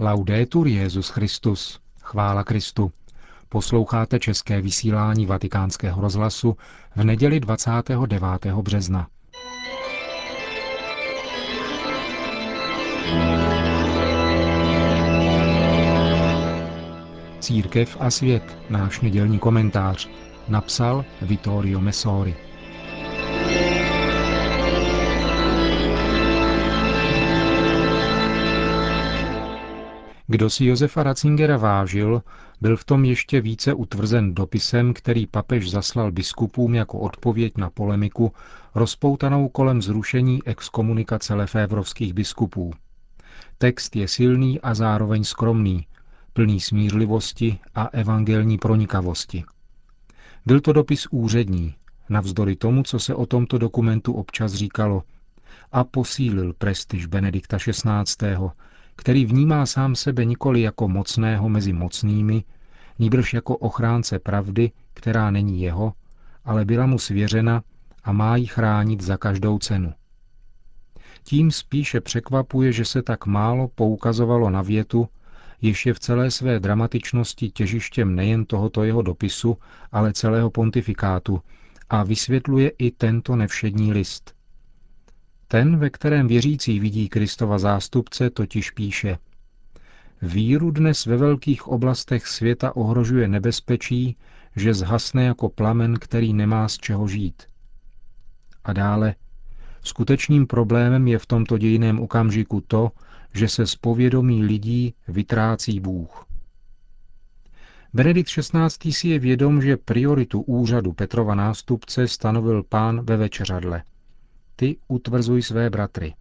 Laudetur Jezus Christus. Chvála Kristu. Posloucháte české vysílání Vatikánského rozhlasu v neděli 29. března. Církev a svět, náš nedělní komentář, napsal Vittorio Messori. Kdo si Josefa Ratzingera vážil, byl v tom ještě více utvrzen dopisem, který papež zaslal biskupům jako odpověď na polemiku rozpoutanou kolem zrušení exkomunikace lefévrovských biskupů. Text je silný a zároveň skromný, plný smířlivosti a evangelní pronikavosti. Byl to dopis úřední, navzdory tomu, co se o tomto dokumentu občas říkalo, a posílil prestiž Benedikta XVI., který vnímá sám sebe nikoli jako mocného mezi mocnými, níbrž jako ochránce pravdy, která není jeho, ale byla mu svěřena a má ji chránit za každou cenu. Tím spíše překvapuje, že se tak málo poukazovalo na větu, jež je v celé své dramatičnosti těžištěm nejen tohoto jeho dopisu, ale celého pontifikátu a vysvětluje i tento nevšední list. Ten, ve kterém věřící vidí Kristova zástupce, totiž píše Víru dnes ve velkých oblastech světa ohrožuje nebezpečí, že zhasne jako plamen, který nemá z čeho žít. A dále, skutečným problémem je v tomto dějiném okamžiku to, že se z povědomí lidí vytrácí Bůh. Benedikt XVI. si je vědom, že prioritu úřadu Petrova nástupce stanovil pán ve večeřadle – ty utvrzuj své bratry.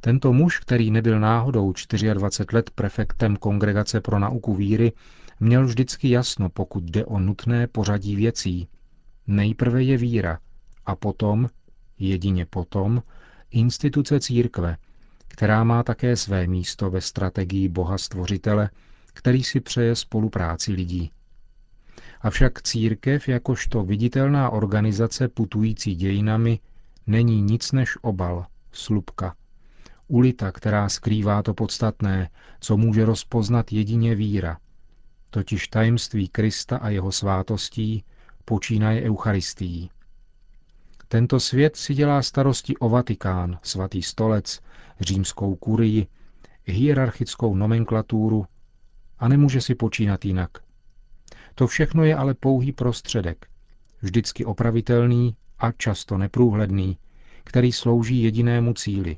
Tento muž, který nebyl náhodou 24 let prefektem Kongregace pro nauku víry, měl vždycky jasno, pokud jde o nutné pořadí věcí. Nejprve je víra a potom, jedině potom, instituce církve, která má také své místo ve strategii Boha Stvořitele, který si přeje spolupráci lidí. Avšak církev jakožto viditelná organizace putující dějinami není nic než obal, slupka. Ulita, která skrývá to podstatné, co může rozpoznat jedině víra, totiž tajemství Krista a jeho svátostí, počínaje Eucharistií. Tento svět si dělá starosti o Vatikán, svatý stolec, římskou kurii, hierarchickou nomenklaturu a nemůže si počínat jinak. To všechno je ale pouhý prostředek, vždycky opravitelný a často neprůhledný, který slouží jedinému cíli.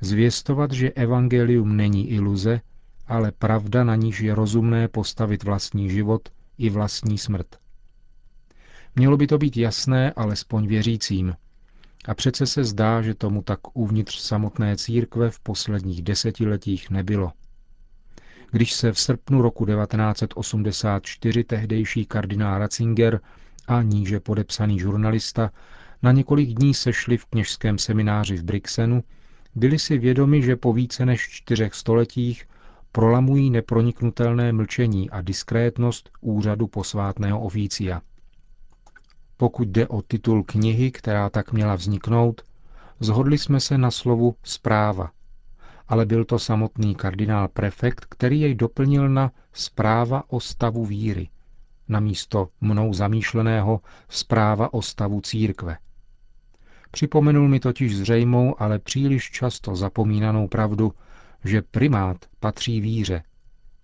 Zvěstovat, že evangelium není iluze, ale pravda, na níž je rozumné postavit vlastní život i vlastní smrt. Mělo by to být jasné alespoň věřícím. A přece se zdá, že tomu tak uvnitř samotné církve v posledních desetiletích nebylo. Když se v srpnu roku 1984 tehdejší kardinál Ratzinger a níže podepsaný žurnalista na několik dní sešli v kněžském semináři v Brixenu, byli si vědomi, že po více než čtyřech stoletích prolamují neproniknutelné mlčení a diskrétnost úřadu posvátného oficia. Pokud jde o titul knihy, která tak měla vzniknout, zhodli jsme se na slovu zpráva, ale byl to samotný kardinál prefekt, který jej doplnil na zpráva o stavu víry, na místo mnou zamýšleného zpráva o stavu církve. Připomenul mi totiž zřejmou, ale příliš často zapomínanou pravdu, že primát patří víře,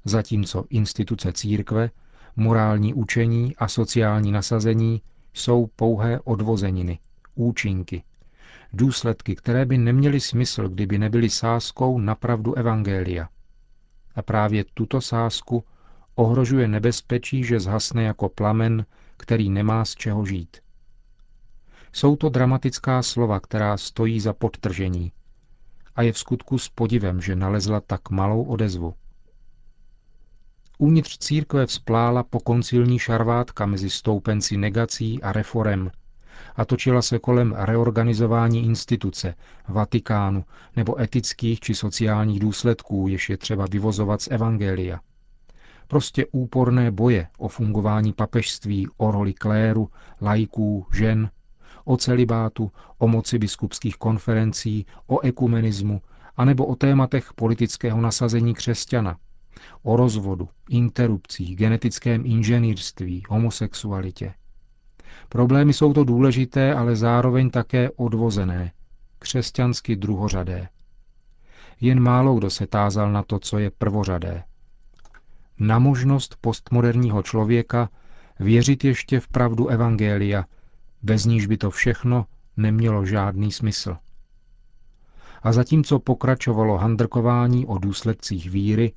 zatímco instituce církve, morální učení a sociální nasazení jsou pouhé odvozeniny, účinky, důsledky, které by neměly smysl, kdyby nebyly sázkou na pravdu Evangelia. A právě tuto sázku ohrožuje nebezpečí, že zhasne jako plamen, který nemá z čeho žít. Jsou to dramatická slova, která stojí za podtržení. A je v skutku s podivem, že nalezla tak malou odezvu. Uvnitř církve vzplála pokoncilní šarvátka mezi stoupenci negací a reforem a točila se kolem reorganizování instituce, Vatikánu nebo etických či sociálních důsledků, jež je třeba vyvozovat z Evangelia. Prostě úporné boje o fungování papežství, o roli kléru, lajků, žen, o celibátu, o moci biskupských konferencí, o ekumenismu anebo o tématech politického nasazení křesťana, o rozvodu, interrupcích, genetickém inženýrství, homosexualitě. Problémy jsou to důležité, ale zároveň také odvozené, křesťansky druhořadé. Jen málo kdo se tázal na to, co je prvořadé. Na možnost postmoderního člověka věřit ještě v pravdu Evangelia, bez níž by to všechno nemělo žádný smysl. A zatímco pokračovalo handrkování o důsledcích víry,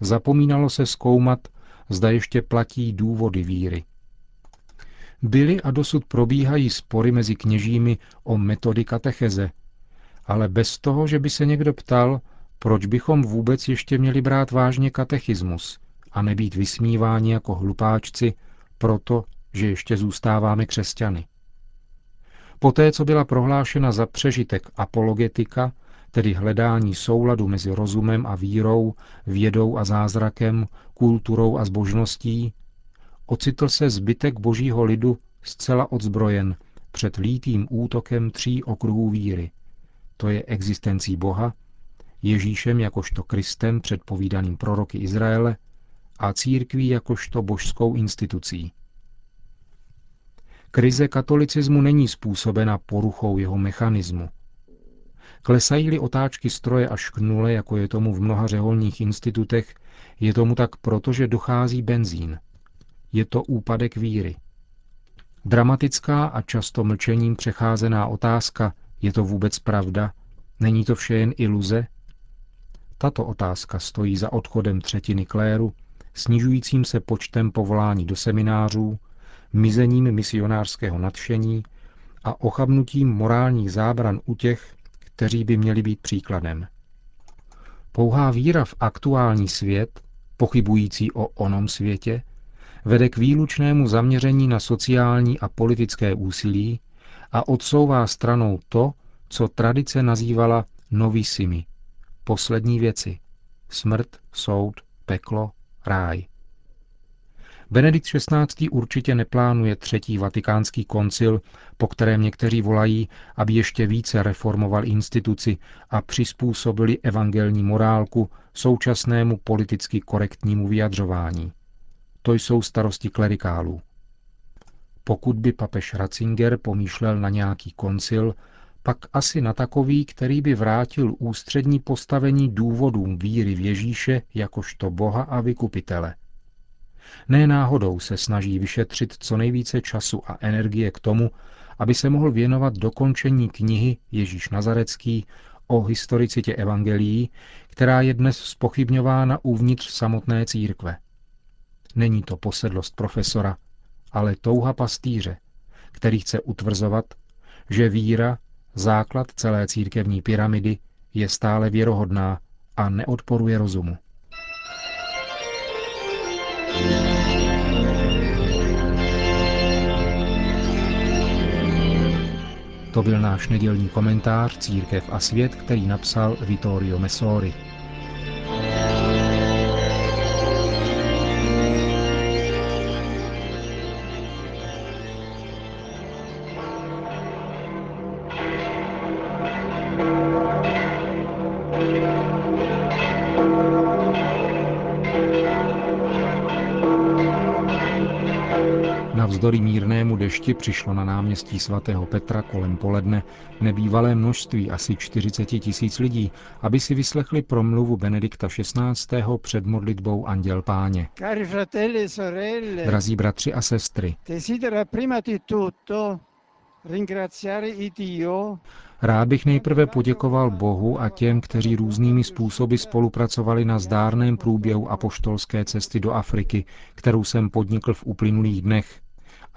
zapomínalo se zkoumat, zda ještě platí důvody víry. Byly a dosud probíhají spory mezi kněžími o metody katecheze, ale bez toho, že by se někdo ptal, proč bychom vůbec ještě měli brát vážně katechismus a nebýt vysmíváni jako hlupáčci proto, že ještě zůstáváme křesťany. Poté, co byla prohlášena za přežitek apologetika, tedy hledání souladu mezi rozumem a vírou, vědou a zázrakem, kulturou a zbožností, ocitl se zbytek božího lidu zcela odzbrojen před lítým útokem tří okruhů víry. To je existencí Boha, Ježíšem jakožto Kristem předpovídaným proroky Izraele a církví jakožto božskou institucí. Krize katolicismu není způsobena poruchou jeho mechanismu. Klesají-li otáčky stroje až k nule, jako je tomu v mnoha řeholních institutech, je tomu tak proto, že dochází benzín. Je to úpadek víry. Dramatická a často mlčením přecházená otázka, je to vůbec pravda? Není to vše jen iluze? Tato otázka stojí za odchodem třetiny kléru, snižujícím se počtem povolání do seminářů, mizením misionářského nadšení a ochabnutím morálních zábran u těch, kteří by měli být příkladem. Pouhá víra v aktuální svět, pochybující o onom světě, vede k výlučnému zaměření na sociální a politické úsilí a odsouvá stranou to, co tradice nazývala novisimi, poslední věci, smrt, soud, peklo, ráj. Benedikt XVI. určitě neplánuje třetí vatikánský koncil, po kterém někteří volají, aby ještě více reformoval instituci a přizpůsobili evangelní morálku současnému politicky korektnímu vyjadřování. To jsou starosti klerikálů. Pokud by papež Ratzinger pomýšlel na nějaký koncil, pak asi na takový, který by vrátil ústřední postavení důvodům víry v Ježíše jakožto Boha a vykupitele – ne náhodou se snaží vyšetřit co nejvíce času a energie k tomu, aby se mohl věnovat dokončení knihy Ježíš Nazarecký o historicitě evangelií, která je dnes spochybňována uvnitř samotné církve. Není to posedlost profesora, ale touha pastýře, který chce utvrzovat, že víra, základ celé církevní pyramidy, je stále věrohodná a neodporuje rozumu. To byl náš nedělní komentář Církev a svět, který napsal Vittorio Messori. Navzdory mírnému dešti přišlo na náměstí svatého Petra kolem poledne nebývalé množství asi 40 tisíc lidí, aby si vyslechli promluvu Benedikta XVI. před modlitbou Anděl Páně. Drazí bratři a sestry, Rád bych nejprve poděkoval Bohu a těm, kteří různými způsoby spolupracovali na zdárném průběhu apoštolské cesty do Afriky, kterou jsem podnikl v uplynulých dnech,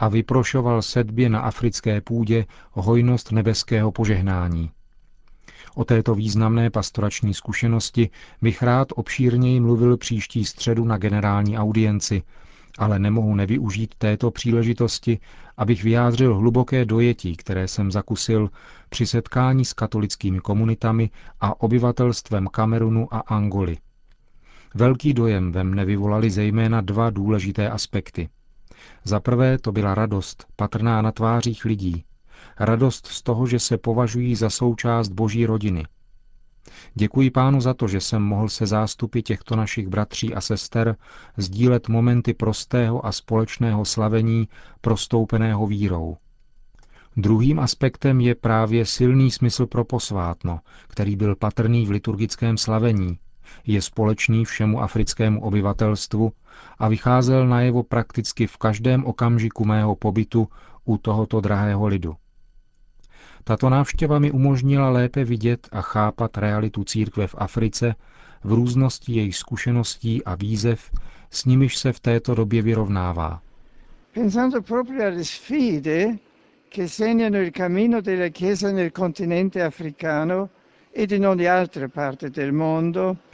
a vyprošoval sedbě na africké půdě hojnost nebeského požehnání. O této významné pastorační zkušenosti bych rád obšírněji mluvil příští středu na generální audienci, ale nemohu nevyužít této příležitosti, abych vyjádřil hluboké dojetí, které jsem zakusil při setkání s katolickými komunitami a obyvatelstvem Kamerunu a Angoly. Velký dojem ve mne vyvolali zejména dva důležité aspekty – za prvé to byla radost, patrná na tvářích lidí. Radost z toho, že se považují za součást boží rodiny. Děkuji pánu za to, že jsem mohl se zástupy těchto našich bratří a sester sdílet momenty prostého a společného slavení prostoupeného vírou. Druhým aspektem je právě silný smysl pro posvátno, který byl patrný v liturgickém slavení, je společný všemu africkému obyvatelstvu a vycházel najevo prakticky v každém okamžiku mého pobytu u tohoto drahého lidu. Tato návštěva mi umožnila lépe vidět a chápat realitu církve v Africe v různosti jejich zkušeností a výzev, s nimiž se v této době vyrovnává. Pensando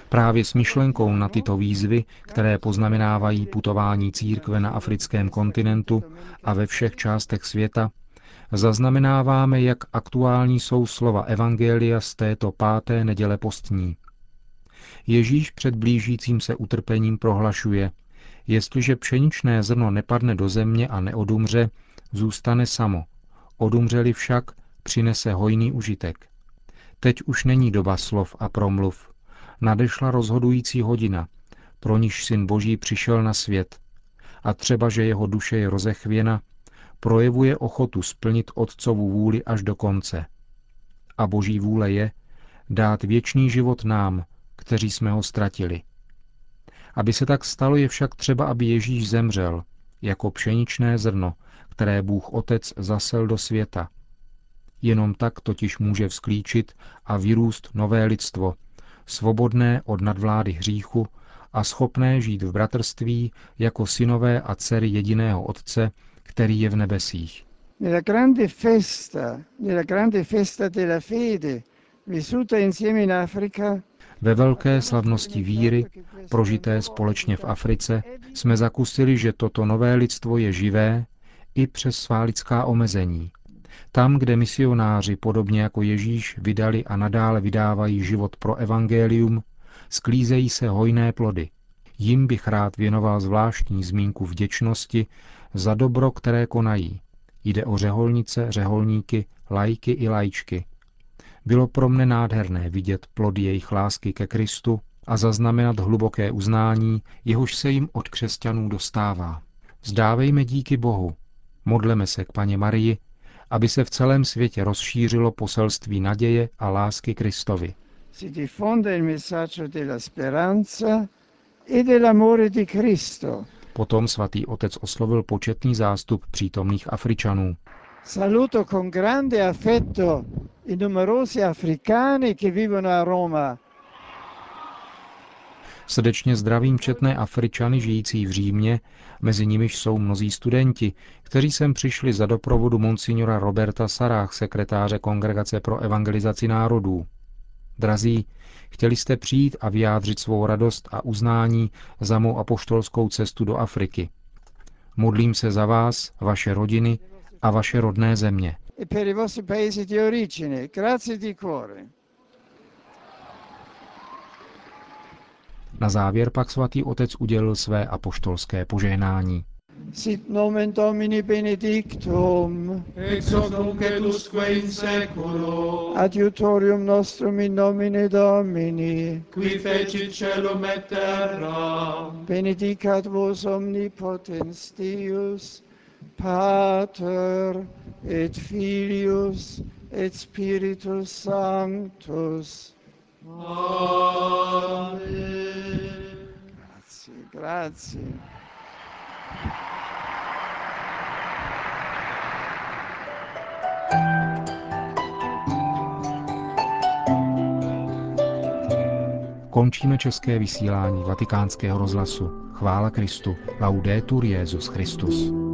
Právě s myšlenkou na tyto výzvy, které poznamenávají putování církve na africkém kontinentu a ve všech částech světa, zaznamenáváme, jak aktuální jsou slova Evangelia z této páté neděle postní. Ježíš před blížícím se utrpením prohlašuje, jestliže pšeničné zrno nepadne do země a neodumře, zůstane samo. Odumřeli však, přinese hojný užitek. Teď už není doba slov a promluv. Nadešla rozhodující hodina, pro níž syn Boží přišel na svět. A třeba, že jeho duše je rozechvěna, projevuje ochotu splnit Otcovu vůli až do konce. A Boží vůle je dát věčný život nám, kteří jsme ho ztratili. Aby se tak stalo, je však třeba, aby Ježíš zemřel, jako pšeničné zrno, které Bůh Otec zasel do světa. Jenom tak totiž může vzklíčit a vyrůst nové lidstvo, svobodné od nadvlády hříchu a schopné žít v bratrství jako synové a dcery jediného Otce, který je v nebesích. Nella grande festa, nella grande festa della fede, vissuta insieme in Africa, ve velké slavnosti víry, prožité společně v Africe, jsme zakusili, že toto nové lidstvo je živé i přes svá lidská omezení. Tam, kde misionáři, podobně jako Ježíš, vydali a nadále vydávají život pro evangelium, sklízejí se hojné plody. Jim bych rád věnoval zvláštní zmínku vděčnosti za dobro, které konají. Jde o řeholnice, řeholníky, lajky i lajčky. Bylo pro mne nádherné vidět plody jejich lásky ke Kristu a zaznamenat hluboké uznání, jehož se jim od křesťanů dostává. Vzdávejme díky Bohu, modleme se k paně Marii, aby se v celém světě rozšířilo poselství naděje a lásky Kristovi. Si diffonde il messaggio della speranza e dell'amore di Cristo Potom svatý otec oslovil početný zástup přítomných Afričanů. Saluto con grande affetto i numerosi africani che vivono a Roma. Srdečně zdravím četné Afričany žijící v Římě, mezi nimiž jsou mnozí studenti, kteří sem přišli za doprovodu monsignora Roberta Sarách, sekretáře Kongregace pro evangelizaci národů. Drazí, chtěli jste přijít a vyjádřit svou radost a uznání za mou apoštolskou cestu do Afriky. Modlím se za vás, vaše rodiny a vaše rodné země. Na závěr pak svatý otec udělil své apoštolské požehnání. Sit nomen Domini benedictum, ex hoc nunc et usque in seculo, adiutorium nostrum in nomine Domini, qui fecit celum et terra, benedicat vos omnipotens Deus, Pater et Filius et Spiritus Sanctus. Grazie, grazie. Končíme české vysílání vatikánského rozhlasu. Chvála Kristu. Laudetur Jezus Christus.